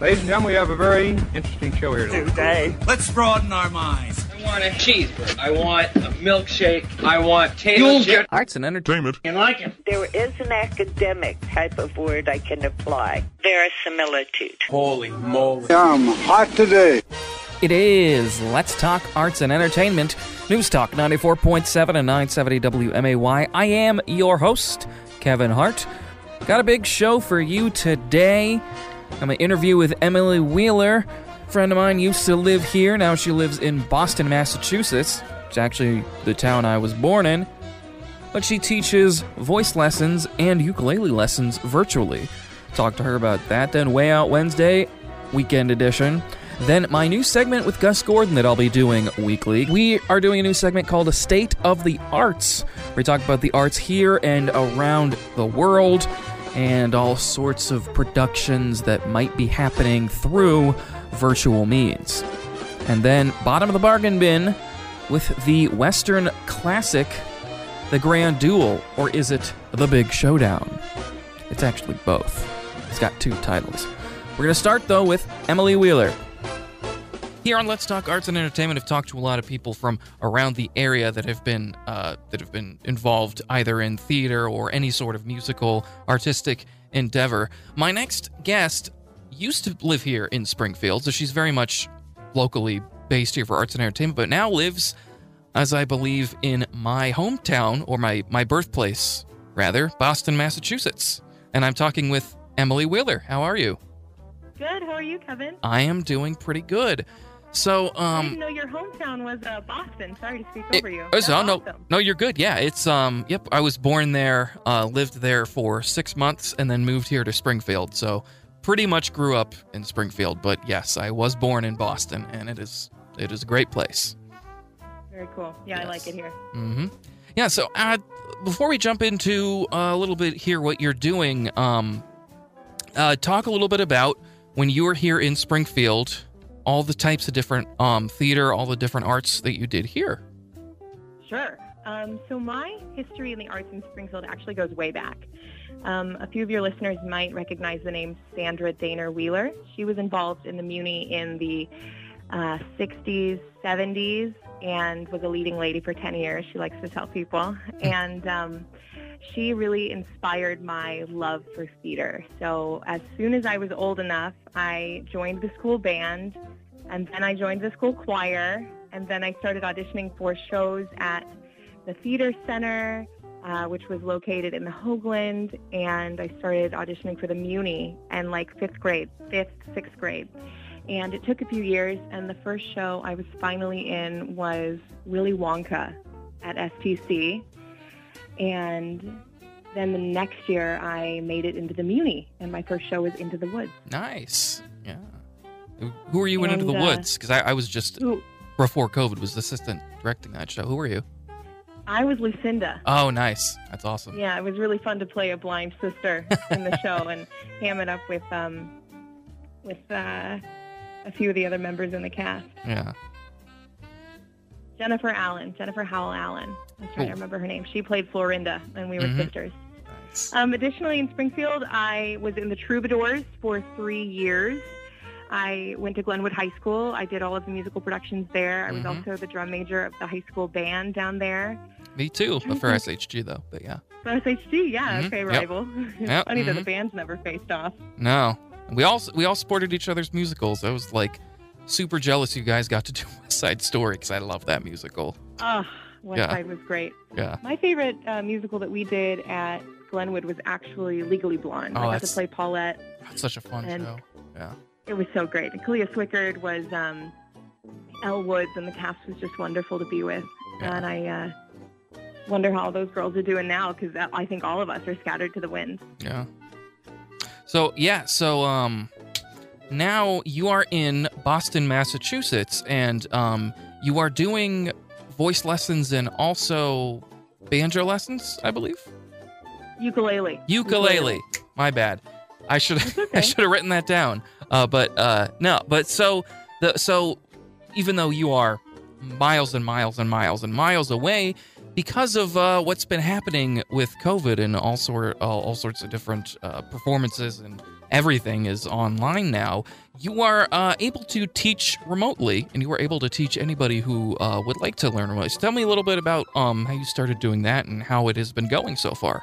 Ladies and gentlemen, we have a very interesting show here today. Let's broaden our minds. I want a cheeseburger. I want a milkshake. I want Taylor chip. Arts and entertainment. You like it? There is an academic type of word I can apply. Verisimilitude. Holy moly. I'm hot today. It is Let's Talk Arts and Entertainment. News Talk 94.7 and 970 WMAY. I am your host, Kevin Hart. Got a big show for you today. I'm an interview with Emily Wheeler. Friend of mine used to live here. Now she lives in Boston, Massachusetts. It's actually the town I was born in. But she teaches voice lessons and ukulele lessons virtually. Talk to her about that. Then Way Out Wednesday, weekend edition. Then my new segment with Gus Gordon that I'll be doing weekly. We are doing a new segment called A State of the Arts. We talk about the arts here and around the world and all sorts of productions that might be happening through virtual means. And then, bottom of the bargain bin with the Western classic, The Grand Duel, or is it The Big Showdown? It's actually both. It's got two titles. We're going to start, though, with Emily Wheeler. Here on Let's Talk Arts and Entertainment, I've talked to a lot of people from around the area that have been uh, that have been involved either in theater or any sort of musical artistic endeavor. My next guest used to live here in Springfield, so she's very much locally based here for arts and entertainment, but now lives, as I believe, in my hometown or my my birthplace, rather, Boston, Massachusetts. And I'm talking with Emily Wheeler. How are you? Good. How are you, Kevin? I am doing pretty good. So, um, I didn't know your hometown was uh, Boston. Sorry to speak It- over you. oh, no, awesome. no, you're good. Yeah, it's um, yep. I was born there, uh, lived there for six months, and then moved here to Springfield. So, pretty much grew up in Springfield. But yes, I was born in Boston, and it is it is a great place. Very cool. Yeah, I like it here. Mm-hmm. Yeah. So, uh, before we jump into uh, a little bit here, what you're doing, um, uh, talk a little bit about when you were here in Springfield, all the types of different um theater, all the different arts that you did here. Sure. Um, so my history in the arts in Springfield actually goes way back. Um, a few of your listeners might recognize the name Sandra Daner Wheeler. She was involved in the Muni in the uh, 60s, 70s, and was a leading lady for 10 years. She likes to tell people. And um, she really inspired my love for theater. So as soon as I was old enough, I joined the school band, and then I joined the school choir, and then I started auditioning for shows at the theater center, uh, which was located in the Hoagland, and I started auditioning for the Muni in like fifth grade, fifth, sixth grade. And it took a few years, and the first show I was finally in was Willy Wonka at STC. And then the next year, I made it into the Muni, and my first show was Into the Woods. Nice. Yeah. Who- Who are you in Into the uh, Woods? Because I, I was just Ooh, before COVID was assistant directing that show. Who are you? I was Lucinda. Oh, nice. That's awesome. Yeah, it was really fun to play a blind sister in the show and ham it up with um with uh, a few of the other members in the cast. Yeah. Jennifer Allen, Jennifer Howell Allen. I'm trying Cool. to remember her name. She played Florinda, and we were Mhm. sisters. Nice. Um, additionally, in Springfield, I was in the Troubadours for three years. I went to Glenwood High School. I did all of the musical productions there. I was Mhm. also the drum major of the high school band down there. Me too, but for. SHG though. But yeah. For SHG, yeah, Mhm. okay, Yep. rival. It's Yep, funny that the bands never faced off. No. We all we all supported each other's musicals. I was like super jealous you guys got to do West Side Story because I love that musical. Oh, West Yeah. Side was great. Yeah. My favorite uh, musical that we did at Glenwood was actually Legally Blonde. Oh, I got to play Paulette. That's such a fun show. Yeah. It was so great. And Kalia Swickard was um, Elle Woods, and the cast was just wonderful to be with. Yeah. And I uh, wonder how all those girls are doing now because I think all of us are scattered to the winds. Yeah. So yeah, so um now you are in Boston, Massachusetts, and um you are doing voice lessons and also banjo lessons, I believe. Ukulele. Ukulele. My bad. I should It's I should have written that down. Uh, but uh, no. But so the so even though you are miles and miles and miles and miles away because of uh, what's been happening with COVID and all sort all, all sorts of different uh, performances and everything is online now, you are uh, able to teach remotely, and you are able to teach anybody who uh, would like to learn remotely. So tell me a little bit about um, how you started doing that and how it has been going so far.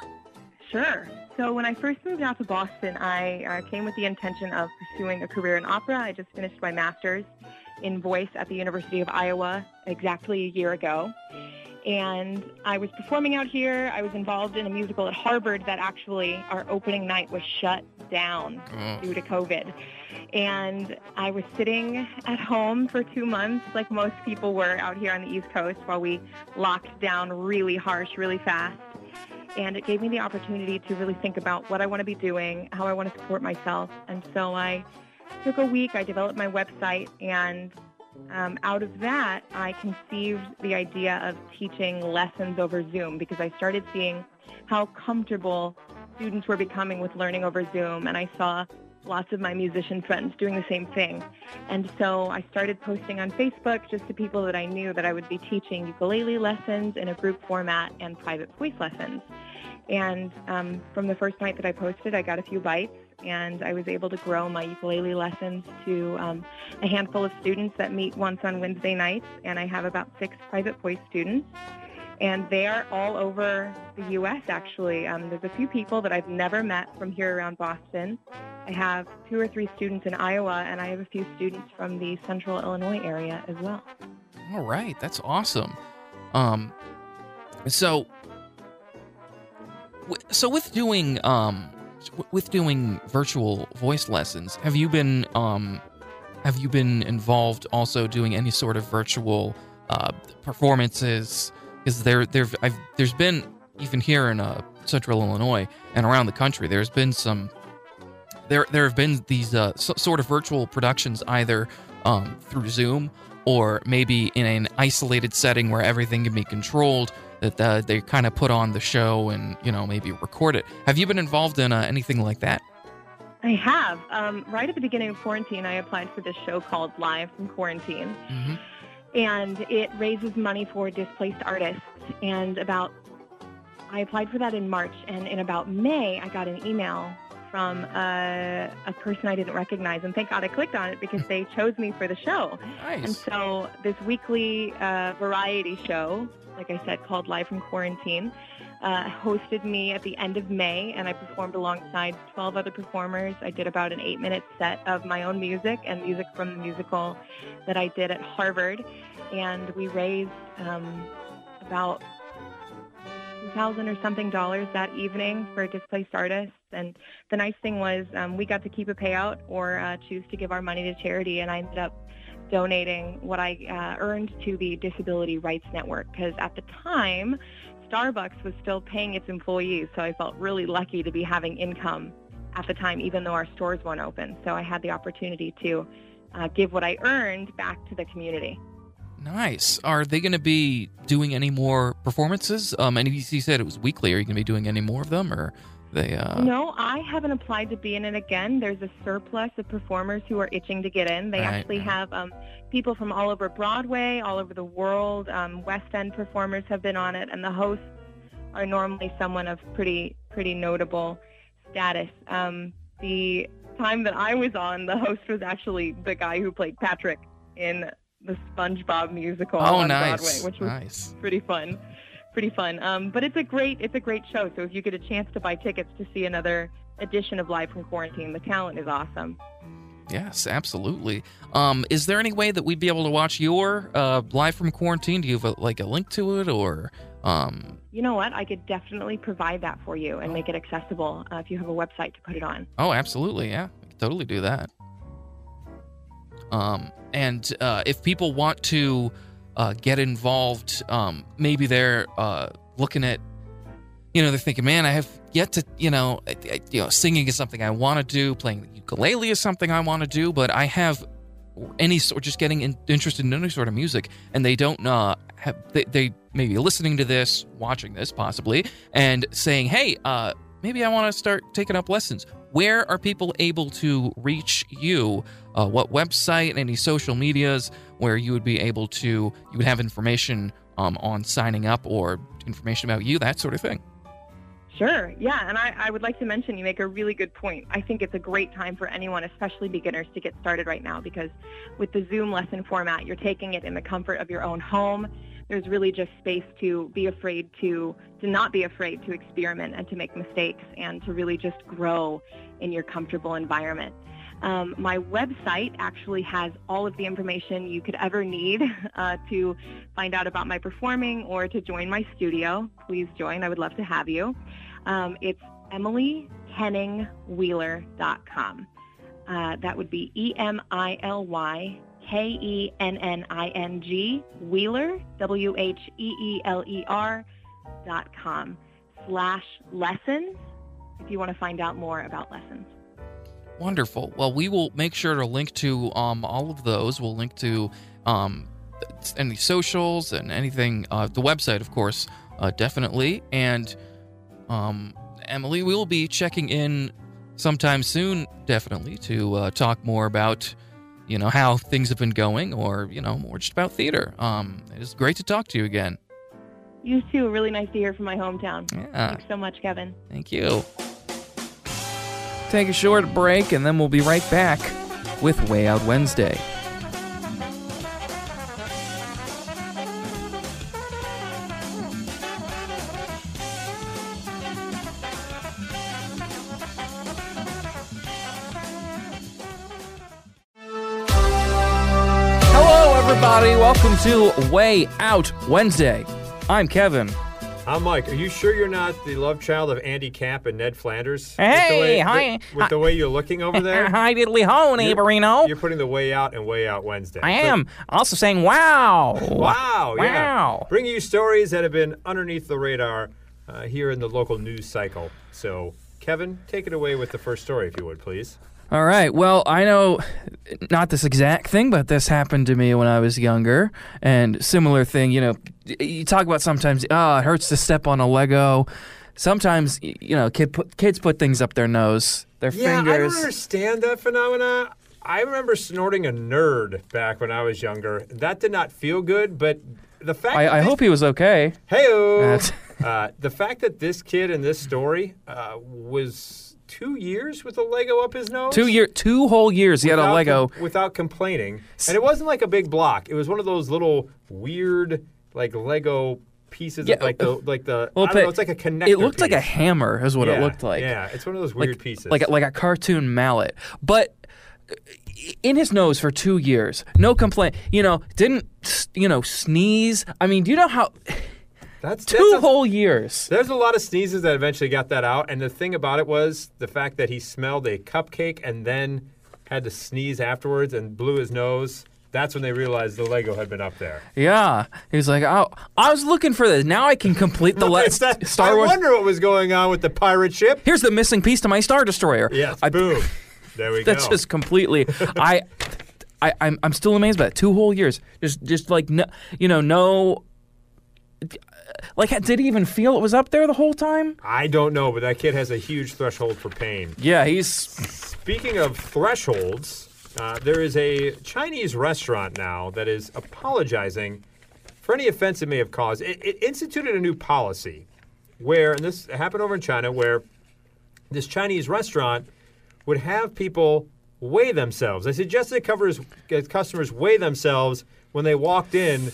Sure. So when I first moved out to Boston, I uh, came with the intention of pursuing a career in opera. I just finished my master's in voice at the University of Iowa exactly a year ago. And I was performing out here. I was involved in a musical at Harvard that actually our opening night was shut down Oh. due to COVID. And I was sitting at home for two months, like most people were out here on the East Coast, while we locked down really harsh, really fast. And it gave me the opportunity to really think about what I want to be doing, how I want to support myself. And so I took a week, I developed my website, and um, out of that, I conceived the idea of teaching lessons over Zoom because I started seeing how comfortable students were becoming with learning over Zoom. And I saw lots of my musician friends doing the same thing. And so I started posting on Facebook just to people that I knew that I would be teaching ukulele lessons in a group format and private voice lessons. And um, from the first night that I posted, I got a few bites and I was able to grow my ukulele lessons to um, a handful of students that meet once on Wednesday nights. And I have about six private voice students. And they are all over the U.S. actually. Um, there's a few people that I've never met from here around Boston. I have two or three students in Iowa, and I have a few students from the central Illinois area as well. All right, that's awesome. Um, so, so with doing um, with doing virtual voice lessons, have you been um, have you been involved also doing any sort of virtual uh, performances? Because there, there, I've, there's been even here in uh, Central Illinois and around the country, there's been some there there have been these uh, so, sort of virtual productions either um, through Zoom or maybe in an isolated setting where everything can be controlled. That uh, they kind of put on the show and you know maybe record it. Have you been involved in uh, anything like that? I have. Um, right at the beginning of quarantine, I applied for this show called Live from Quarantine. Mm-hmm. and it raises money for displaced artists. And about, I applied for that in March, and in about May, I got an email from a, a person I didn't recognize, and thank God I clicked on it because they chose me for the show. Nice. And so this weekly uh, variety show, like I said, called Live from Quarantine, uh, hosted me at the end of May, and I performed alongside 12 other performers. I did about an eight-minute set of my own music and music from the musical that I did at Harvard, and we raised um, about 2000 or something dollars that evening for displaced artists. And the nice thing was um, we got to keep a payout or uh, choose to give our money to charity, and I ended up donating what I uh, earned to the Disability Rights Network because at the time, Starbucks was still paying its employees, so I felt really lucky to be having income at the time, even though our stores weren't open. So I had the opportunity to uh, give what I earned back to the community. Nice. Are they going to be doing any more performances? Um, and you you said it was weekly. Are you going to be doing any more of them, or they? Uh, no, I haven't applied to be in it again. There's a surplus of performers who are itching to get in. They Right, actually have um, people from all over Broadway, all over the world. Um, West End performers have been on it, and the hosts are normally someone of pretty pretty notable status. Um, the time that I was on, the host was actually the guy who played Patrick in the SpongeBob musical Oh, on nice. Broadway, which was nice. pretty fun pretty fun. Um, but it's a great it's a great show. So if you get a chance to buy tickets to see another edition of live from quarantine the talent is awesome. Yes, absolutely. Um, is there any way that we'd be able to watch your uh, live from quarantine? Do you have a, like a link to it, or um, you know what? I could definitely provide that for you and make it accessible uh, if you have a website to put it on. Oh, absolutely, yeah, we could totally do that. Um, and uh, if people want to uh, get involved, um, maybe they're uh, looking at, you know, they're thinking, man, I have yet to, you know, I, I- you know, singing is something I want to do, playing the ukulele is something I want to do, but I have any sort, just getting in, interested in any sort of music, and they don't uh, have, they, they may be listening to this, watching this possibly, and saying, hey, uh, maybe I want to start taking up lessons. Where are people able to reach you? Uh, what website, any social medias where you would be able to, you would have information um, on signing up or information about you, that sort of thing. Sure. Yeah. And I, I would like to mention you make a really good point. I think it's a great time for anyone, especially beginners, to get started right now because with the Zoom lesson format, you're taking it in the comfort of your own home. There's really just space to be afraid to, to not be afraid to experiment and to make mistakes and to really just grow in your comfortable environment. Um, my website actually has all of the information you could ever need uh, to find out about my performing or to join my studio. Please join. I would love to have you. Um, it's emilykenningwheeler.com. Uh, that would be E M I L Y K E N N I N G Wheeler, W H E E L E R dot com slash lessons if you want to find out more about lessons. Wonderful. Well, we will make sure to link to um, all of those. We'll link to um, any socials and anything, uh, the website, of course, uh, definitely. And um, Emily, we will be checking in sometime soon, definitely, to uh, talk more about, you know, how things have been going, or you know, more just about theater. Um, it is great to talk to you again. You too. Really nice to hear from my hometown. Yeah. Thanks so much, Kevin. Thank you. Take a short break, and then we'll be right back with Way Out Wednesday. Hello, everybody. Welcome to Way Out Wednesday. I'm Kevin. I'm Mike. Are you sure you're not the love child of Andy Camp and Ned Flanders? with the Hey, way, hi. With the way you're looking over there? Hi, diddly ho, You're- You're putting the way out and way out Wednesday. I am also saying wow. Wow, yeah. Wow. Bringing you stories that have been underneath the radar uh, here in the local news cycle. So, Kevin, take it away with the first story, if you would, please. All right. Well, I know not this exact thing, but this happened to me when I was younger. And similar thing, you know, you talk about sometimes, oh, it hurts to step on a Lego. Sometimes, you know, kid put, kids put things up their nose, their Yeah, I don't understand that phenomena. I remember snorting a nerd back when I was younger. That did not feel good, but the fact I, I hope he was okay. Hey, uh, the fact that this kid in this story uh, was two years with a Lego up his nose. Two year, two whole years he had a Lego. com- without complaining, and it wasn't like a big block. It was one of those little weird, like Lego pieces, Yeah, of like the like the. Well, I don't know, it's like a connector. It looked like a hammer, is what it looked like. Yeah, it's one of those like, weird pieces. like a, like a cartoon mallet. But uh, in his nose for two years, no complaint. You know, didn't you know sneeze? I mean, do you know how that's two that's a- whole years? There's a lot of sneezes that eventually got that out, and the thing about it was the fact that he smelled a cupcake and then had to sneeze afterwards and blew his nose. That's when they realized the Lego had been up there. Yeah, he was like, "Oh, I was looking for this. Now I can complete the last that- Star I Wars. wonder what was going on with the pirate ship. Here's the missing piece to my Star Destroyer. Yes, I- boom. There we That's go. That's just completely. I, I, I'm, I'm still amazed by that. Two whole years. Just, just like no, you know, no. Like, did he even feel it was up there the whole time? I don't know, but that kid has a huge threshold for pain. Yeah, he's. Speaking of thresholds, uh, there is a Chinese restaurant now that is apologizing for any offense it may have caused. It, it instituted a new policy where, and this happened over in China, where this Chinese restaurant would have people weigh themselves. They suggested covers, uh, customers weigh themselves when they walked in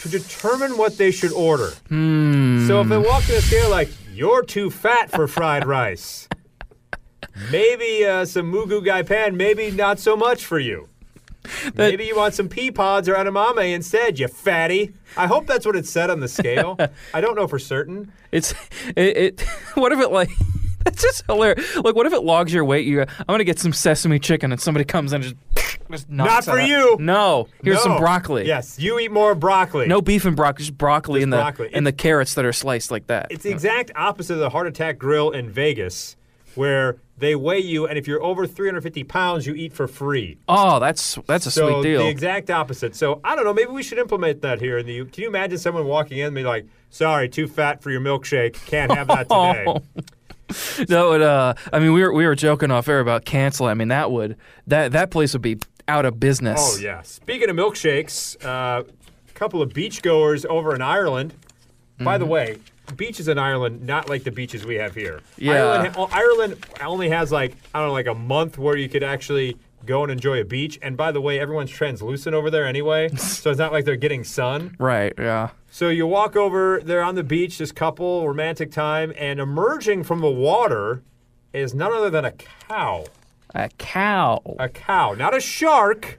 to determine what they should order. So if they walk in the scale like, you're too fat for fried rice, maybe uh, some moo goo gai pan, maybe not so much for you. Maybe you want some pea pods or edamame instead, you fatty. I hope that's what it said on the scale. I don't know for certain. It's it. it what if it like? That's just hilarious. Like, what if it logs your weight? You, go, I'm gonna get some sesame chicken, and somebody comes in and just, just Not for you. No, here's some broccoli. Yes, you eat more broccoli. No beef and broccoli, just broccoli and the broccoli. and the carrots that are sliced like that. It's the exact opposite of the Heart Attack Grill in Vegas, where they weigh you, and if you're over 350 pounds, you eat for free. oh, that's that's a so sweet deal. the exact opposite. So I don't know. Maybe we should implement that here in the. U- Can you imagine someone walking in and be like, "Sorry, too fat for your milkshake. Can't have that oh. today." that would. Uh, I mean, we were we were joking off air about canceling. I mean, that would that that place would be out of business. Oh yeah. Speaking of milkshakes, a couple of beachgoers over in Ireland. By Mm-hmm. the way, beaches in Ireland not like the beaches we have here. Yeah. Ireland, Ireland only has like I don't know, like a month where you could actually go and enjoy a beach. And by the way, everyone's translucent over there anyway, so it's not like they're getting sun. Right. Yeah. So you walk over, they're on the beach, this couple, romantic time, and emerging from the water is none other than a cow. A cow. A cow, not a shark,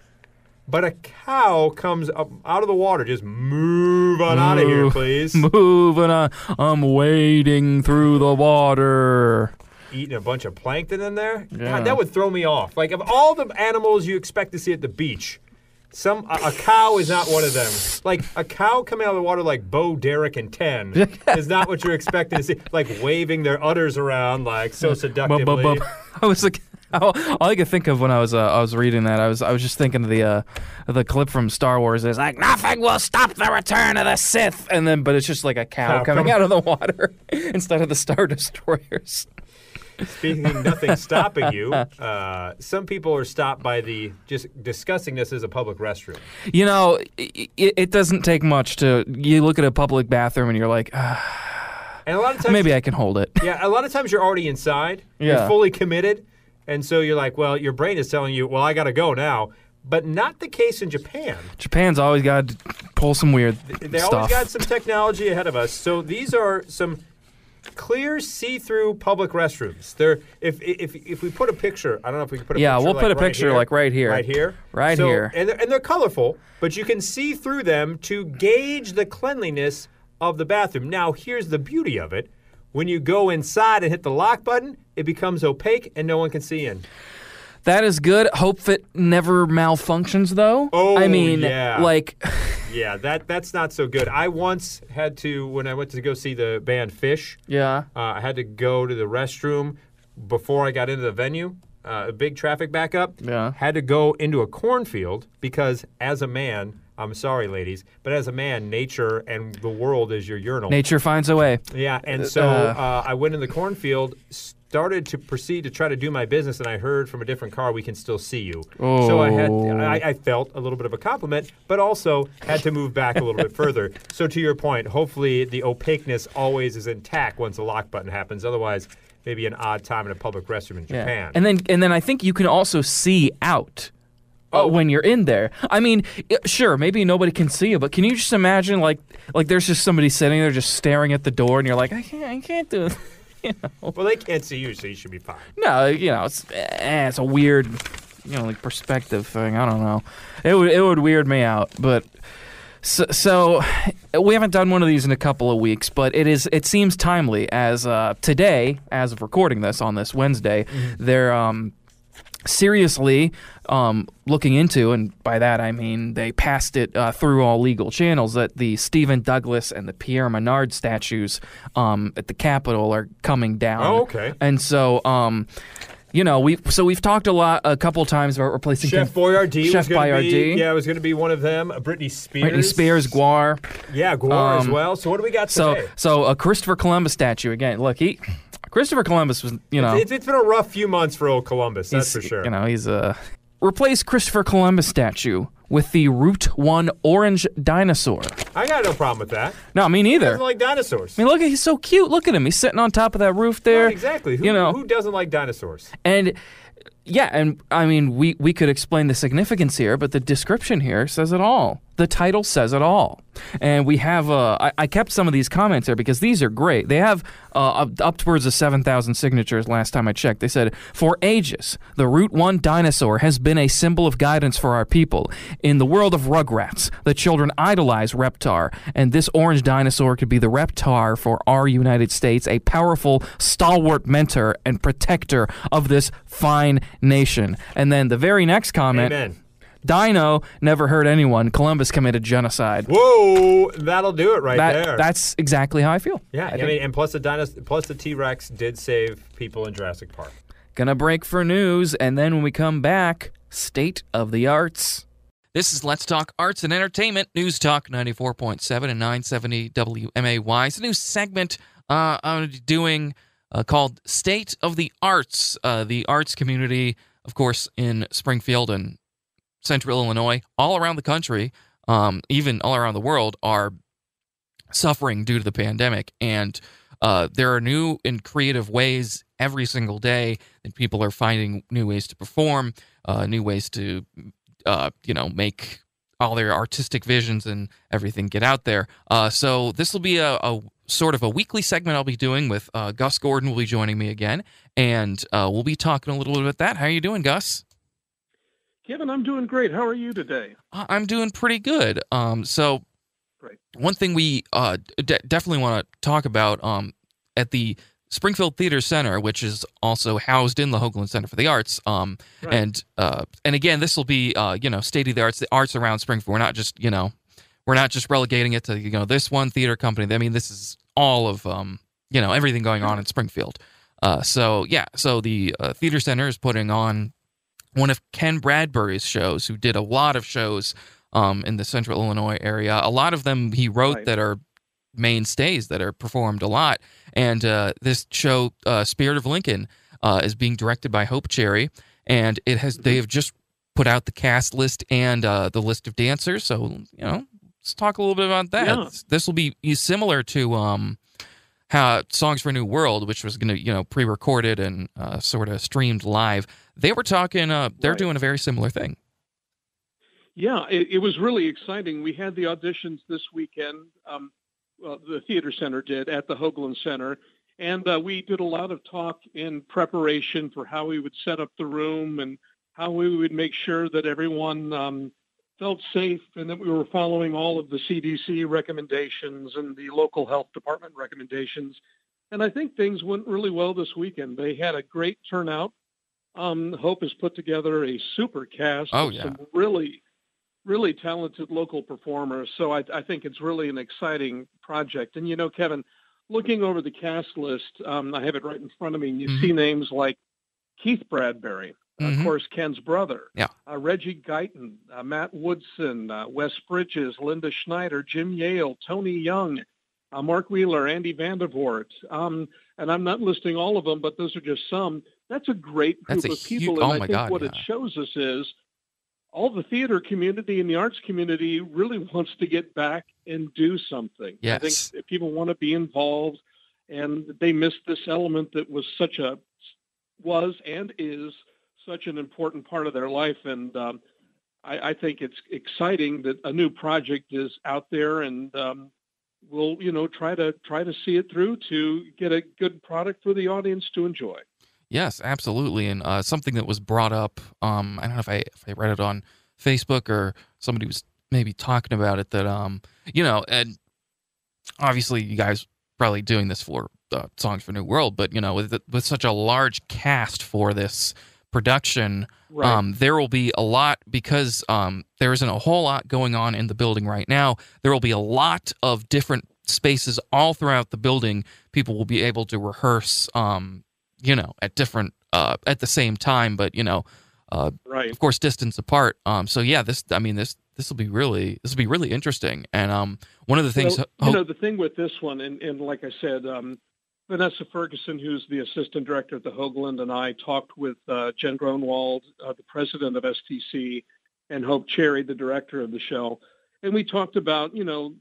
but a cow comes up out of the water. Just move on out of here, please. Moving on. I'm wading through the water. Eating a bunch of plankton in there. Yeah. God, that would throw me off. Like of all the animals you expect to see at the beach, some a, a cow is not one of them. Like a cow coming out of the water like Bo Derek, and Ten is not what you're expecting to see. Like waving their udders around like so seductively. I was like, all, I could think of when I was uh, I was reading that, I was I was just thinking of the uh, the clip from Star Wars. It's like nothing will stop the return of the Sith, and then but it's just like a cow Cow coming- out of the water instead of the Star Destroyers. Speaking of nothing stopping you, uh, some people are stopped by the just discussing this as a public restroom. You know, it, it doesn't take much to you look at a public bathroom and you're like, ah, And a lot of times, maybe I can hold it. Yeah, a lot of times you're already inside. Yeah. You're fully committed. And so you're like, well, your brain is telling you, well, I got to go now. But not the case in Japan. Japan's always got to pull some weird stuff. They stuff. always got some technology ahead of us. So these are some clear see-through public restrooms. They're if if if we put a picture, I don't know if we can put a picture. Yeah, picture we'll like put a right picture, here, like, right here. Right here. Right So- here. And they're, and they're colorful, but you can see through them to gauge the cleanliness of the bathroom. Now, here's the beauty of it. When you go inside and hit the lock button, it becomes opaque and no one can see in. That is good. Hope it never malfunctions, though. Oh, I mean, yeah. like, Yeah, that that's not so good. I once had to when I went to go see the band Phish. yeah. Uh, I had to go to the restroom before I got into the venue. Uh, a big traffic backup. Yeah. Had to go into a cornfield because, as a man, I'm sorry, ladies, but as a man, nature and the world is your urinal. Nature finds a way. Yeah, and so Uh, uh, I went in the cornfield, started to proceed to try to do my business, and I heard from a different car, "We can still see you." So I had, Oh. I, I felt a little bit of a compliment, but also had to move back a little bit further. So to your point, hopefully the opaqueness always is intact once the lock button happens. Otherwise, maybe an odd time in a public restroom in Japan. And then and then I think you can also see out. uh, Oh. when you're in there, I mean, sure, maybe nobody can see you, but can you just imagine, like, like there's just somebody sitting there just staring at the door, and you're like, I can't, I can't do it. You know? well, they can't see you, so you should be fine. No, you know, it's eh, it's a weird, you know, like perspective thing. I don't know. It would it would weird me out, but so, so we haven't done one of these in a couple of weeks, but it is it seems timely as uh, today, as of recording this on this Wednesday, they're um, seriously um, looking into, and by that I mean they passed it uh, through all legal channels that the Stephen Douglas and the Pierre Menard statues um, at the Capitol are coming down. Oh, okay. And so, um, you know, we so we've talked a lot, a couple times about replacing Chef Kim- Boyardee Chef be Boyardee. yeah, it was going to be one of them. Uh, Britney Spears, Britney Spears, Gwar. yeah, as Um, well. So what do we got So, today? so a Christopher Columbus statue again. Look, he Christopher Columbus was, you know, It's, it's been a rough few months for old Columbus, that's for sure. You know, he's a replace Christopher Columbus statue with the Route One orange dinosaur. I got no problem with that. No, me neither. Doesn't like dinosaurs. I mean, look, at he's so cute. Look at him. He's sitting on top of that roof there. Right, exactly. Who, you know, who doesn't like dinosaurs? And yeah, and I mean, we, we could explain the significance here, but the description here says it all. The title says it all. And we have, uh, I, I kept some of these comments there because these are great. They have uh, up- upwards of 7,000 signatures last time I checked. They said, For ages, the Route 1 dinosaur has been a symbol of guidance for our people. In the world of Rugrats, the children idolize Reptar, and this orange dinosaur could be the Reptar for our United States, a powerful, stalwart mentor and protector of this fine nation. And then the very next comment Amen. Dino never hurt anyone. Columbus committed genocide. Whoa, that'll do it right That, there. That's exactly how I feel. yeah, I I, think- mean, and plus the dinos- plus the T Rex did save people in Jurassic Park. Gonna break for news, and then when we come back, state of the arts. This is Let's Talk Arts and Entertainment, News Talk 94.7 and 970 WMAY. It's a new segment uh, I'm doing uh, called State of the Arts. Uh, the arts community, of course, in Springfield and central Illinois, all around the country, um, even all around the world, are suffering due to the pandemic. And uh, there are new and creative ways every single day that people are finding new ways to perform, uh, new ways to, uh, you know, make all their artistic visions and everything get out there. Uh, so this will be a, a, sort of a weekly segment I'll be doing with uh, Gus Gordon will be joining me again, and uh, we'll be talking a little bit about that. How are you doing, Gus? Kevin, I'm doing great. How are you today? I'm doing pretty good. Um, so Great. one thing we uh, de- definitely want to talk about um, at the Springfield Theater Center, which is also housed in the Hoagland Center for the Arts. Um, Right. and uh, and again, this will be uh, you know state of the arts, the arts around Springfield. We're not just you know we're not just relegating it to you know this one theater company. I mean, this is all of um, you know everything going on in Springfield. Uh, so yeah, so the uh, theater center is putting on one of Ken Bradbury's shows, who did a lot of shows um, in the Central Illinois area. A lot of them he wrote Right. that are mainstays that are performed a lot. And uh, this show, uh, Spirit of Lincoln, uh, is being directed by Hope Cherry, and it has they have just put out the cast list and uh, the list of dancers. So you know, let's talk a little bit about that. Yeah. This will be similar to. Um, how Songs for a New World, which was going to, you know, pre-recorded and uh, sort of streamed live, they were talking. Uh, they're Right. doing a very similar thing. Yeah, it, it was really exciting. We had the auditions this weekend. Um, well, the theater center did at the Hoagland Center, and uh, we did a lot of talk in preparation for how we would set up the room and how we would make sure that everyone um, felt safe and that we were following all of the CDC recommendations and the local health department recommendations. And I think things went really well this weekend. They had a great turnout. Um, Hope has put together a super cast Oh, of yeah. some really really talented local performers. So I, I think it's really an exciting project. And you know, Kevin, looking over the cast list, um, I have it right in front of me, and you Mhm. see names like Keith Bradbury, Mhm. of course, Ken's brother, Yeah. uh, Reggie Guyton, uh, Matt Woodson, uh, Wes Bridges, Linda Schneider, Jim Yale, Tony Young, uh, Mark Wheeler, Andy Vandervoort. Um, and I'm not listing all of them, but those are just some. That's a great group a of people. huge- and oh I think God, what it shows us is all the theater community and the arts community really wants to get back and do something. Yes. I think people want to be involved, and they miss this element that was such a was and is such an important part of their life. And um, I, I think it's exciting that a new project is out there, and um, we'll you know try to try to see it through to get a good product for the audience to enjoy. Yes, absolutely, and uh, something that was brought up. Um, I don't know if I if I read it on Facebook or somebody was maybe talking about it. That um, you know, and obviously you guys probably doing this for uh, Songs for New World, but you know, with with such a large cast for this production, Right. um, there will be a lot because um, there isn't a whole lot going on in the building right now. There will be a lot of different spaces all throughout the building. People will be able to rehearse, um, you know, at different uh, at the same time, but you know, uh, right. of course, distance apart. Um, so yeah, this I mean this this will be really this will be really interesting. And um, one of the things, you know, the thing with this one, and, and like I said, um, Vanessa Ferguson, who's the assistant director at the Hoagland, and I talked with uh, Jen Gronwald, uh, the president of STC, and Hope Cherry, the director of the show, and we talked about, you know,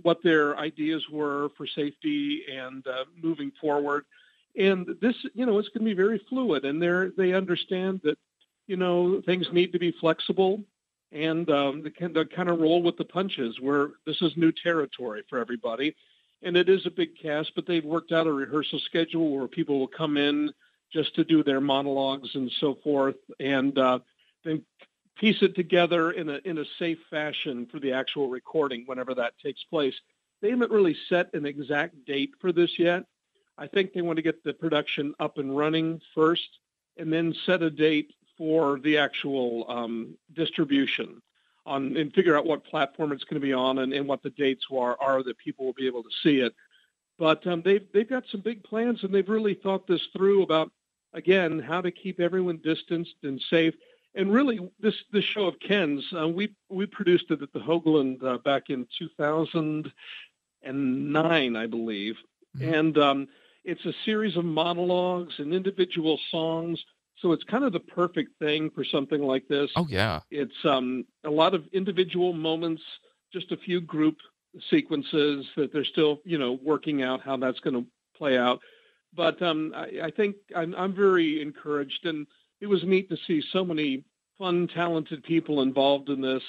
what their ideas were for safety and uh, moving forward. And this, you know, it's going to be very fluid, and they they understand that, you know, things need to be flexible and um, they can, of kind of roll with the punches. Where this is new territory for everybody, and it is a big cast, but they've worked out a rehearsal schedule where people will come in just to do their monologues and so forth, and uh, then piece it together in a in a safe fashion for the actual recording whenever that takes place. They haven't really set an exact date for this yet. I think they want to get the production up and running first, and then set a date for the actual um, distribution on and figure out what platform it's going to be on and, and what the dates are, are that people will be able to see it. But um, they've they've got some big plans and they've really thought this through about again how to keep everyone distanced and safe. And really, this this show of Ken's, uh, we we produced it at the Hoagland uh, back in 2009, I believe, Mhm. and um, it's a series of monologues and individual songs. So it's kind of the perfect thing for something like this. oh yeah, It's um, a lot of individual moments, just a few group sequences that they're still, you know, working out how that's going to play out. But um, I, I think I'm, I'm very encouraged, and it was neat to see so many fun, talented people involved in this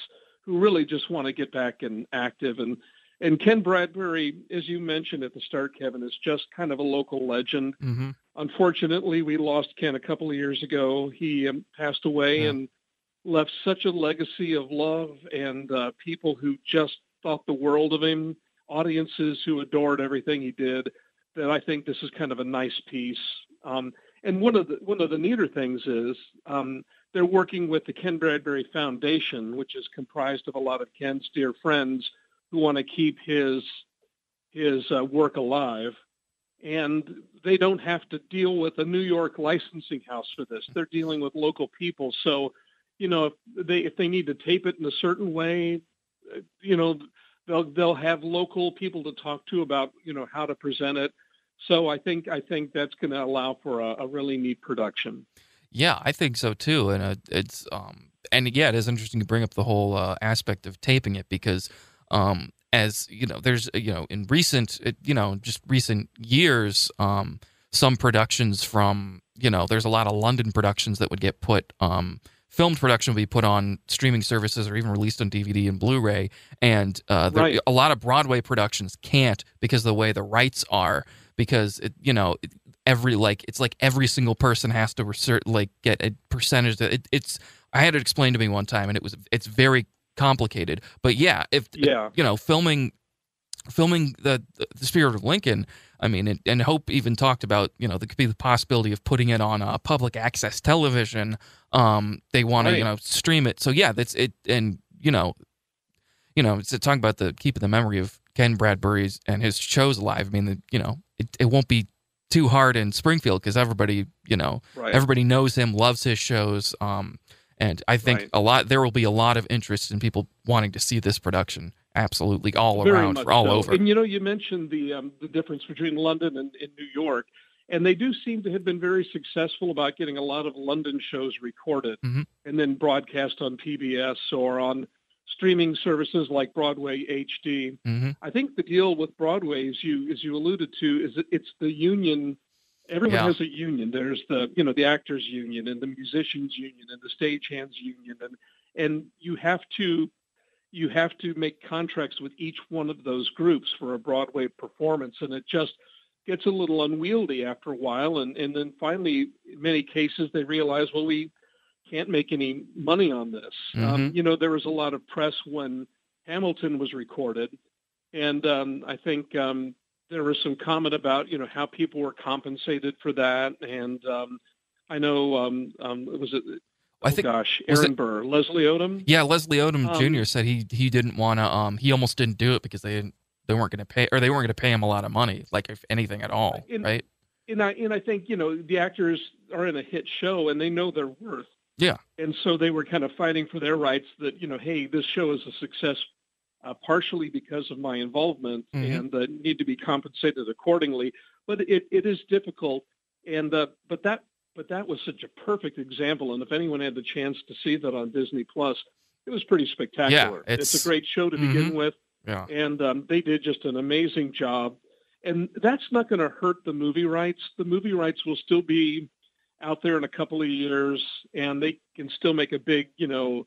who really just want to get back and active. And and Ken Bradbury, as you mentioned at the start, Kevin, is just kind of a local legend. Mm-hmm. Unfortunately, we lost Ken a couple of years ago. He um, passed away Yeah. and left such a legacy of love and uh, people who just thought the world of him, audiences who adored everything he did. That I think this is kind of a nice piece. Um, and one of the one of the neater things is um, they're working with the Ken Bradbury Foundation, which is comprised of a lot of Ken's dear friends who want to keep his his uh, work alive. And they don't have to deal with a New York licensing house for this. They're dealing with local people. So, you know, if they if they need to tape it in a certain way, uh, you know, they'll they'll have local people to talk to about you know how to present it. So I think I think that's going to allow for a, a really neat production. Yeah, I think so too, and uh, it's um, and yeah, it is interesting to bring up the whole uh, aspect of taping it because, um, as you know, there's you know in recent uh, you know just recent years, um, some productions from you know there's a lot of London productions that would get put um. Filmed production would be put on streaming services or even released on DVD and Blu-ray, and uh, there- Right. a lot of Broadway productions can't because of the way the rights are. Because it, you know, it, every like it's like every single person has to like get a percentage that it, it's i had it explained to me one time and it was it's very complicated but yeah if Yeah. you know filming filming the the spirit of lincoln i mean and, and hope even talked about you know there could be the possibility of putting it on uh, public access television um they want to you know stream it so yeah that's it and you know you know it's talking about the keeping the memory of ken bradbury's and his shows alive i mean the, you know it, it won't be too hard in springfield because everybody you know Right. everybody knows him loves his shows um and i think Right. a lot there will be a lot of interest in people wanting to see this production absolutely all Very around all so. over And you know, you mentioned the um, the difference between London and, and New York, and they do seem to have been very successful about getting a lot of London shows recorded Mhm. and then broadcast on PBS or on streaming services like Broadway HD. hmm I think the deal with Broadway, as you as you alluded to, is that it's the union. Everyone Yeah. has a union. There's the you know the actors union and the musicians union and the stagehands union, and and you have to you have to make contracts with each one of those groups for a Broadway performance, and it just gets a little unwieldy after a while. And and then finally, in many cases, they realize, well, we can't make any money on this. Um, you know, there was a lot of press when Hamilton was recorded, and um, I think um, there was some comment about you know how people were compensated for that, and um, I know um, um, was it. I oh think- gosh, Aaron it- Burr, Leslie Odom. yeah leslie odom Um, jr said he he didn't want to um he almost didn't do it because they didn't they weren't going to pay or they weren't going to pay him a lot of money like if anything at all In- right and I and I think you know the actors are in a hit show and they know their worth. Yeah. And so they were kind of fighting for their rights. That you know, hey, this show is a success, uh, partially because of my involvement, Mhm. and uh, need to be compensated accordingly. But it, it is difficult, and uh, but that but that was such a perfect example. And if anyone had the chance to see that on Disney Plus, it was pretty spectacular. Yeah, it's- a great show to begin Mhm. with yeah and um, they did just an amazing job. And that's not going to hurt the movie rights. The movie rights will still be out there in a couple of years, and they can still make a big, you know,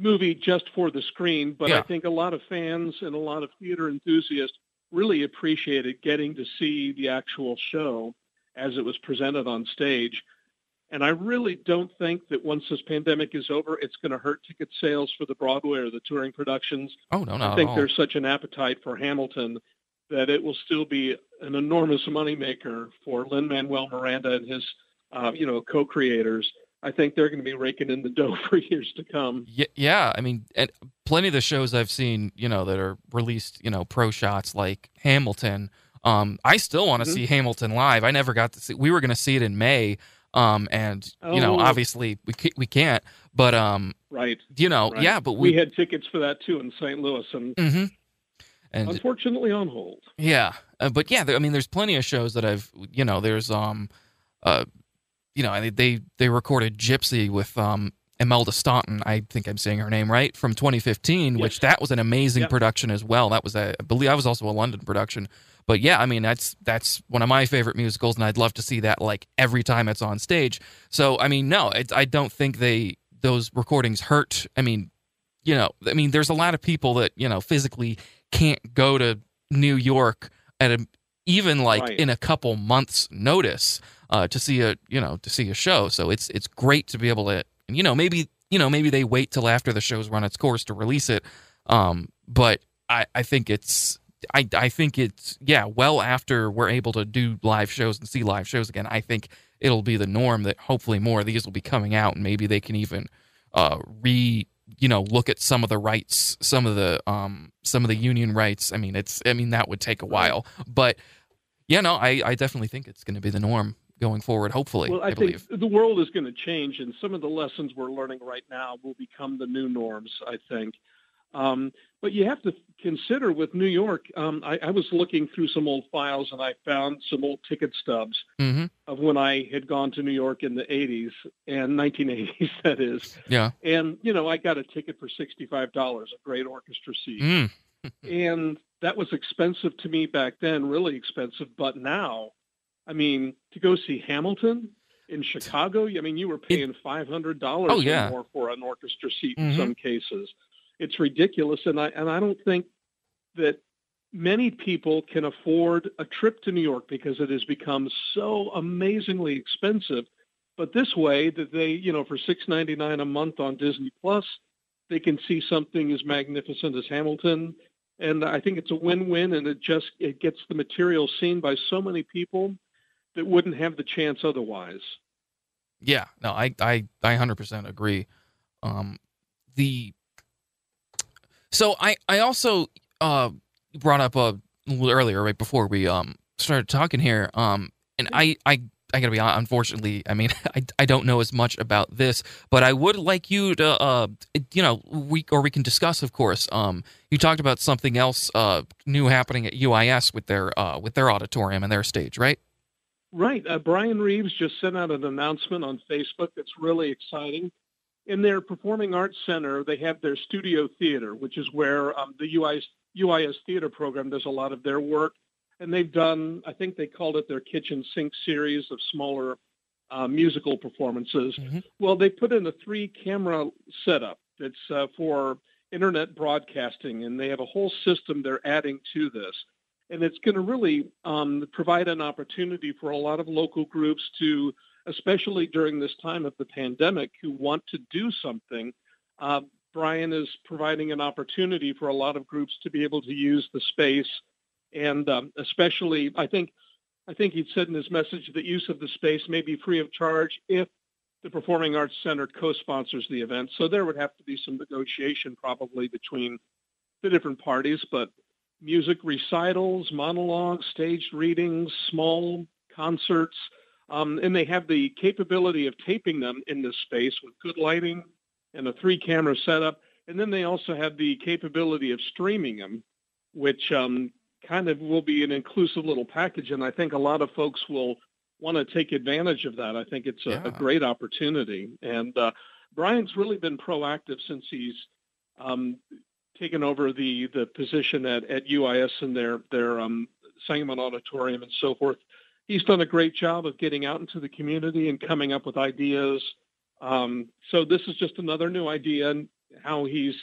movie just for the screen. But Yeah. I think a lot of fans and a lot of theater enthusiasts really appreciated getting to see the actual show as it was presented on stage. And I really don't think that once this pandemic is over, it's going to hurt ticket sales for the Broadway or the touring productions. oh no not I think there's such an appetite for Hamilton that it will still be an enormous moneymaker for Lin Manuel Miranda and his, uh, you know, co-creators. I think they're going to be raking in the dough for years to come. Yeah, yeah. I mean, and plenty of the shows I've seen, you know, that are released, you know, pro shots like Hamilton. Um, I still want to Mhm. see Hamilton live. I never got to see. We were going to see it in May, um, and you know, Oh. obviously we we can't. But um, Right. you know, right. yeah. But we we, had tickets for that too in St. Louis, and mm-hmm. and unfortunately on hold. yeah, uh, but yeah, there, I mean, there's plenty of shows that I've, you know, there's um, uh, you know, they they, they recorded Gypsy with um Imelda Staunton. I think I'm saying her name right from 2015, Yes. which that was an amazing Yep. production as well. That was a, I believe, I was also a London production. But yeah, I mean that's that's one of my favorite musicals, and I'd love to see that like every time it's on stage. So I mean, no, it, I don't think they those recordings hurt. I mean, you know, I mean, there's a lot of people that you know physically can't go to New York at a even like Right. in a couple months notice uh, to see a you know to see a show. So it's it's great to be able to you know maybe you know maybe they wait till after the show's run its course to release it. Um, but I I think it's. I, I think it's yeah well after we're able to do live shows and see live shows again I think it'll be the norm that hopefully more of these will be coming out and maybe they can even uh re you know look at some of the rights some of the um some of the union rights i mean it's i mean that would take a while but yeah no i i definitely think it's going to be the norm going forward hopefully Well, I, i, think believe the world is going to change, and some of the lessons we're learning right now will become the new norms. I think, um, but you have to consider with New York. Um, I, I was looking through some old files, and I found some old ticket stubs hmm of when I had gone to New York in the 80s and 1980s. That is, yeah and you know, I got a ticket for sixty-five dollars, a great orchestra seat mm. and that was expensive to me back then, really expensive. But now, I mean, to go see Hamilton in Chicago, I mean, you were paying five hundred dollars Oh, yeah. or more for an orchestra seat in mm-hmm. some cases. It's ridiculous, and I and I don't think that many people can afford a trip to New York because it has become so amazingly expensive. But this way, that they, you know, for six ninety nine a month on Disney Plus, they can see something as magnificent as Hamilton and I think it's a win-win, and it just it gets the material seen by so many people that wouldn't have the chance otherwise. Yeah, no, I I I hundred percent agree. Um, the so I I also uh brought up a little earlier right before we um started talking here. Um, and I I I gotta be honest, unfortunately, I mean I I don't know as much about this, but I would like you to uh you know we or we can discuss of course. Um, you talked about something else uh new happening at UIS with their uh with their auditorium and their stage, right? Right. Uh, Brian Reeves just sent out an announcement on Facebook that's really exciting. In their Performing Arts Center, they have their studio theater, which is where um, the UIS, UIS theater program does a lot of their work. And they've done, I think they called it their kitchen sink series of smaller uh, musical performances. Mhm. Well, they put in a three camera setup that's uh, for internet broadcasting, and they have a whole system they're adding to this and it's going to really um, provide an opportunity for a lot of local groups to, especially during this time of the pandemic, who want to do something. Uh, Brian is providing an opportunity for a lot of groups to be able to use the space, and um, especially, I think, I think he said in his message that use of the space may be free of charge if the Performing Arts Center co-sponsors the event. So there would have to be some negotiation probably between the different parties, but music recitals, monologues, staged readings, small concerts, um, and they have the capability of taping them in this space with good lighting and a three-camera setup. And then they also have the capability of streaming them, which um, kind of will be an inclusive little package. And I think a lot of folks will want to take advantage of that. I think it's a, Yeah. a great opportunity. And uh, Brian's really been proactive since he's um, taken over the the position at, at UIS and their their um, Sangamon Auditorium and so forth. He's done a great job of getting out into the community and coming up with ideas. Um, so this is just another new idea and how he's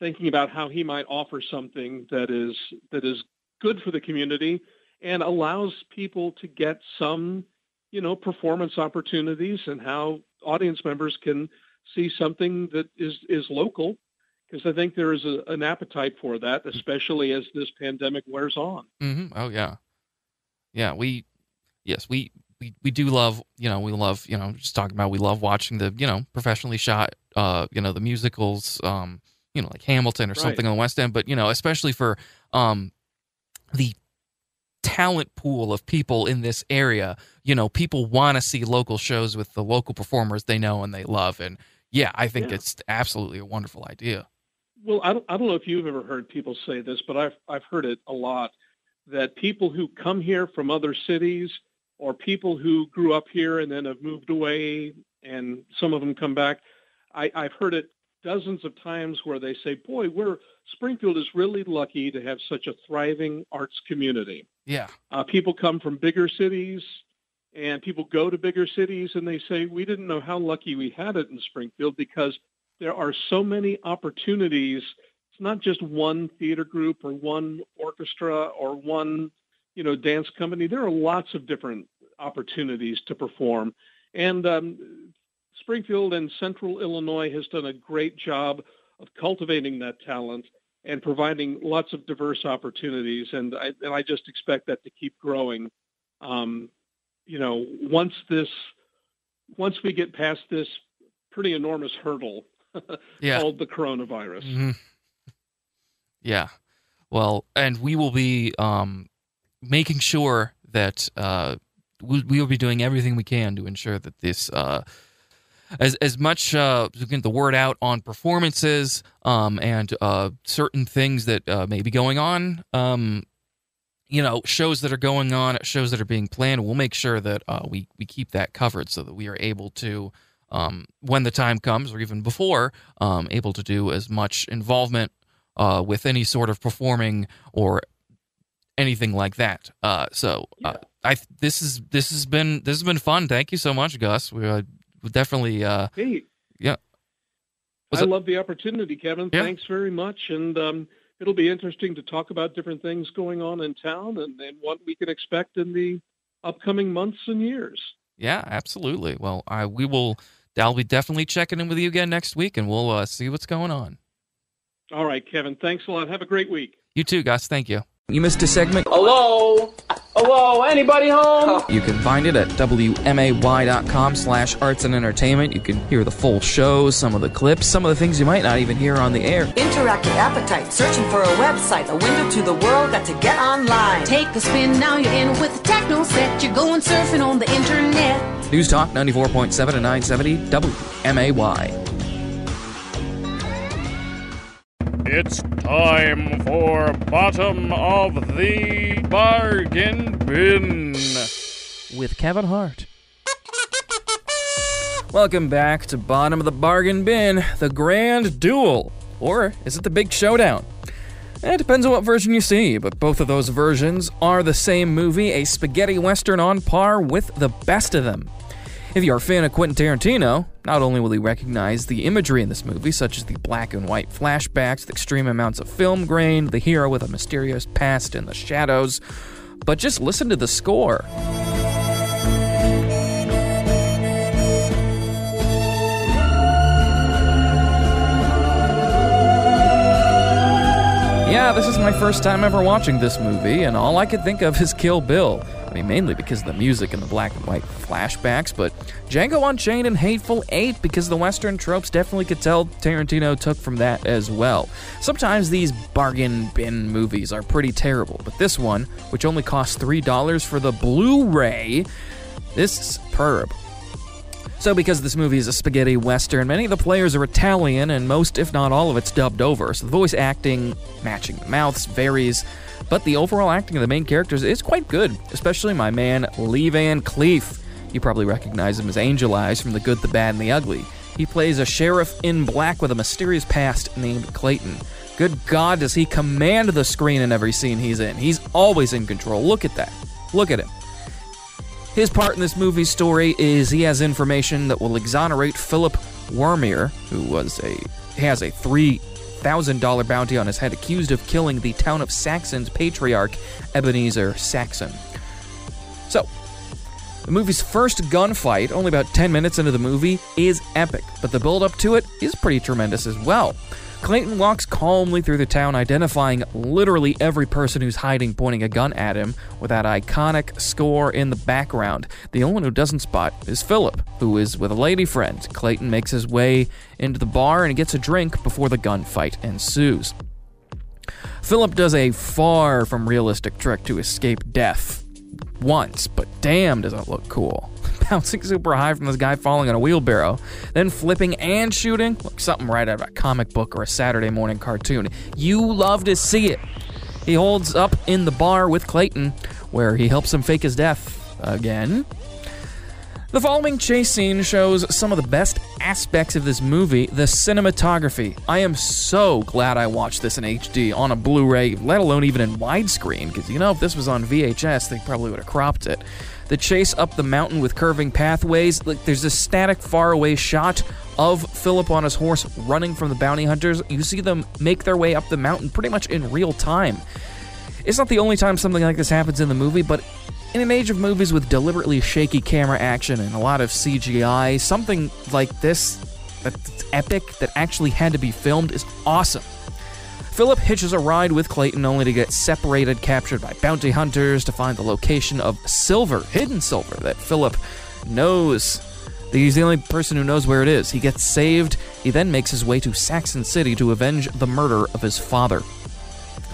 thinking about how he might offer something that is that is good for the community and allows people to get some, you know, performance opportunities and how audience members can see something that is is local because I think there is a, an appetite for that, especially as this pandemic wears on. hmm Oh yeah, yeah. We yes we we we do love you know we love you know just talking about we love watching the you know professionally shot uh you know the musicals um you know like Hamilton or Right. something on the West End, but you know especially for um the talent pool of people in this area you know people want to see local shows with the local performers they know and they love and yeah i think Yeah. it's absolutely a wonderful idea Well, I don't, I don't know if you've ever heard people say this, but I've, I've heard it a lot that people who come here from other cities or people who grew up here and then have moved away and some of them come back, I, I've heard it dozens of times where they say, "Boy, we're Springfield is really lucky to have such a thriving arts community." Yeah. Uh, people come from bigger cities, and people go to bigger cities, and they say, "We didn't know how lucky we had it in Springfield because there are so many opportunities." It's not just one theater group or one orchestra or one, you know, dance company. There are lots of different opportunities to perform, and um, Springfield and Central Illinois has done a great job of cultivating that talent and providing lots of diverse opportunities. And I, and I just expect that to keep growing. Um, you know, once this, once we get past this pretty enormous hurdle Yeah. called the coronavirus. Mhm. Yeah. Well, and we will be um, making sure that uh, we, we will be doing everything we can to ensure that this, uh, as as much uh, to get the word out on performances um, and uh, certain things that uh, may be going on. Um, you know, shows that are going on, shows that are being planned. We'll make sure that uh, we we keep that covered so that we are able to, um, when the time comes, or even before, um, able to do as much involvement uh, with any sort of performing or anything like that. Uh, so uh, I this is this has been this has been fun. Thank you so much, Gus. We uh, definitely uh, Hey, yeah. Was I it- love the opportunity, Kevin. Yeah. Thanks very much. And um, it'll be interesting to talk about different things going on in town and, and what we can expect in the upcoming months and years. Yeah, absolutely. Well, I we will. I'll be definitely checking in with you again next week, and we'll uh, see what's going on. All right, Kevin. Thanks a lot. Have a great week. You too, Gus. Thank you. You missed a segment? Hello? Hello? Anybody home? You can find it at wmay.com slash arts and entertainment. You can hear the full show, some of the clips, some of the things you might not even hear on the air. Interactive appetite, searching for a website, a window to the world, got to get online. Take a spin, now you're in with the techno set. You're going surfing on the internet. News Talk 94.7 and 970 WMAY. It's time for Bottom of the Bargain Bin. with Kevin Hart. Welcome back to Bottom of the Bargain Bin, the Grand Duel. Or is it the Big Showdown? It depends on what version you see, but both of those versions are the same movie, a spaghetti western on par with the best of them. If you're a fan of Quentin Tarantino, not only will you recognize the imagery in this movie, such as the black and white flashbacks the extreme amounts of film grain, the hero with a mysterious past in the shadows, but just listen to the score. Yeah, this is my first time ever watching this movie, and all I could think of is Kill Bill. I mean, mainly because of the music and the black and white flashbacks, but Django Unchained and Hateful Eight because the Western tropes definitely could tell Tarantino took from that as well. Sometimes these bargain bin movies are pretty terrible, but this one, which only costs $3 for the Blu ray, this is superb. So, because this movie is a spaghetti western, many of the players are Italian, and most, if not all of it's dubbed over. So, the voice acting, matching the mouths, varies, but the overall acting of the main characters is quite good, especially my man Lee Van Cleef. You probably recognize him as Angel Eyes from The Good, the Bad, and the Ugly. He plays a sheriff in black with a mysterious past named Clayton. Good God, does he command the screen in every scene he's in? He's always in control. Look at that. Look at him. His part in this movie's story is he has information that will exonerate Philip Wormier, who was a has a three thousand dollar bounty on his head, accused of killing the town of Saxon's patriarch Ebenezer Saxon. So, the movie's first gunfight, only about 10 minutes into the movie, is epic, but the build up to it is pretty tremendous as well. Clayton walks calmly through the town, identifying literally every person who's hiding, pointing a gun at him, with that iconic score in the background. The only one who doesn't spot is Philip, who is with a lady friend. Clayton makes his way into the bar and gets a drink before the gunfight ensues. Philip does a far from realistic trick to escape death once, but damn does it look cool. Bouncing super high from this guy falling on a wheelbarrow, then flipping and shooting like something right out of a comic book or a Saturday morning cartoon. You love to see it. He holds up in the bar with Clayton, where he helps him fake his death again. The following chase scene shows some of the best aspects of this movie the cinematography. I am so glad I watched this in HD on a Blu ray, let alone even in widescreen, because you know, if this was on VHS, they probably would have cropped it. The chase up the mountain with curving pathways, like there's a static faraway shot of Philip on his horse running from the bounty hunters. You see them make their way up the mountain pretty much in real time. It's not the only time something like this happens in the movie, but in an age of movies with deliberately shaky camera action and a lot of CGI, something like this that's epic that actually had to be filmed is awesome. Philip hitches a ride with Clayton only to get separated, captured by bounty hunters to find the location of silver, hidden silver, that Philip knows. He's the only person who knows where it is. He gets saved. He then makes his way to Saxon City to avenge the murder of his father.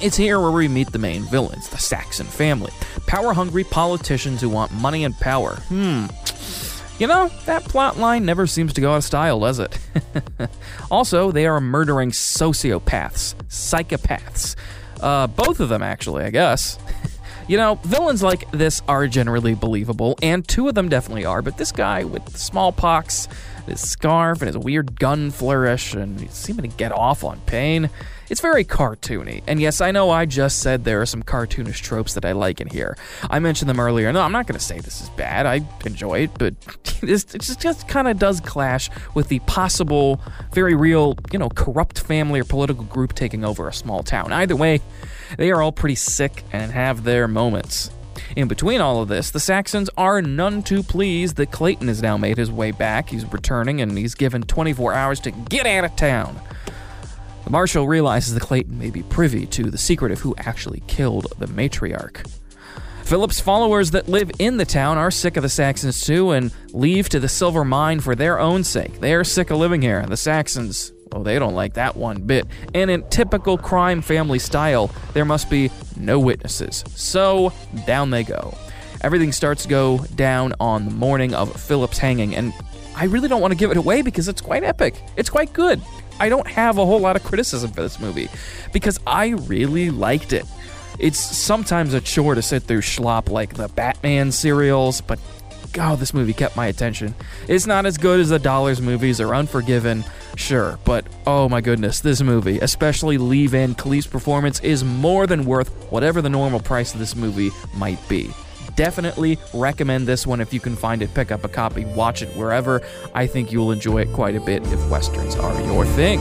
It's here where we meet the main villains, the Saxon family. Power hungry politicians who want money and power. Hmm. You know, that plot line never seems to go out of style, does it? also, they are murdering sociopaths, psychopaths. Uh, both of them, actually, I guess. you know, villains like this are generally believable, and two of them definitely are, but this guy with smallpox, his scarf, and his weird gun flourish, and he's seeming to get off on pain. It's very cartoony. And yes, I know I just said there are some cartoonish tropes that I like in here. I mentioned them earlier. No, I'm not going to say this is bad. I enjoy it, but it just, just kind of does clash with the possible, very real, you know, corrupt family or political group taking over a small town. Either way, they are all pretty sick and have their moments. In between all of this, the Saxons are none too pleased that Clayton has now made his way back. He's returning and he's given 24 hours to get out of town. The Marshal realizes that Clayton may be privy to the secret of who actually killed the matriarch. Philip's followers that live in the town are sick of the Saxons too and leave to the silver mine for their own sake. They are sick of living here. The Saxons, oh, they don't like that one bit. And in typical crime family style, there must be no witnesses. So down they go. Everything starts to go down on the morning of Philip's hanging, and I really don't want to give it away because it's quite epic. It's quite good. I don't have a whole lot of criticism for this movie because I really liked it. It's sometimes a chore to sit through schlop like the Batman serials, but God, this movie kept my attention. It's not as good as the Dollars movies or Unforgiven, sure, but oh my goodness, this movie, especially Lee Van Cleef's performance, is more than worth whatever the normal price of this movie might be definitely recommend this one if you can find it. Pick up a copy, watch it wherever. I think you'll enjoy it quite a bit if westerns are your thing.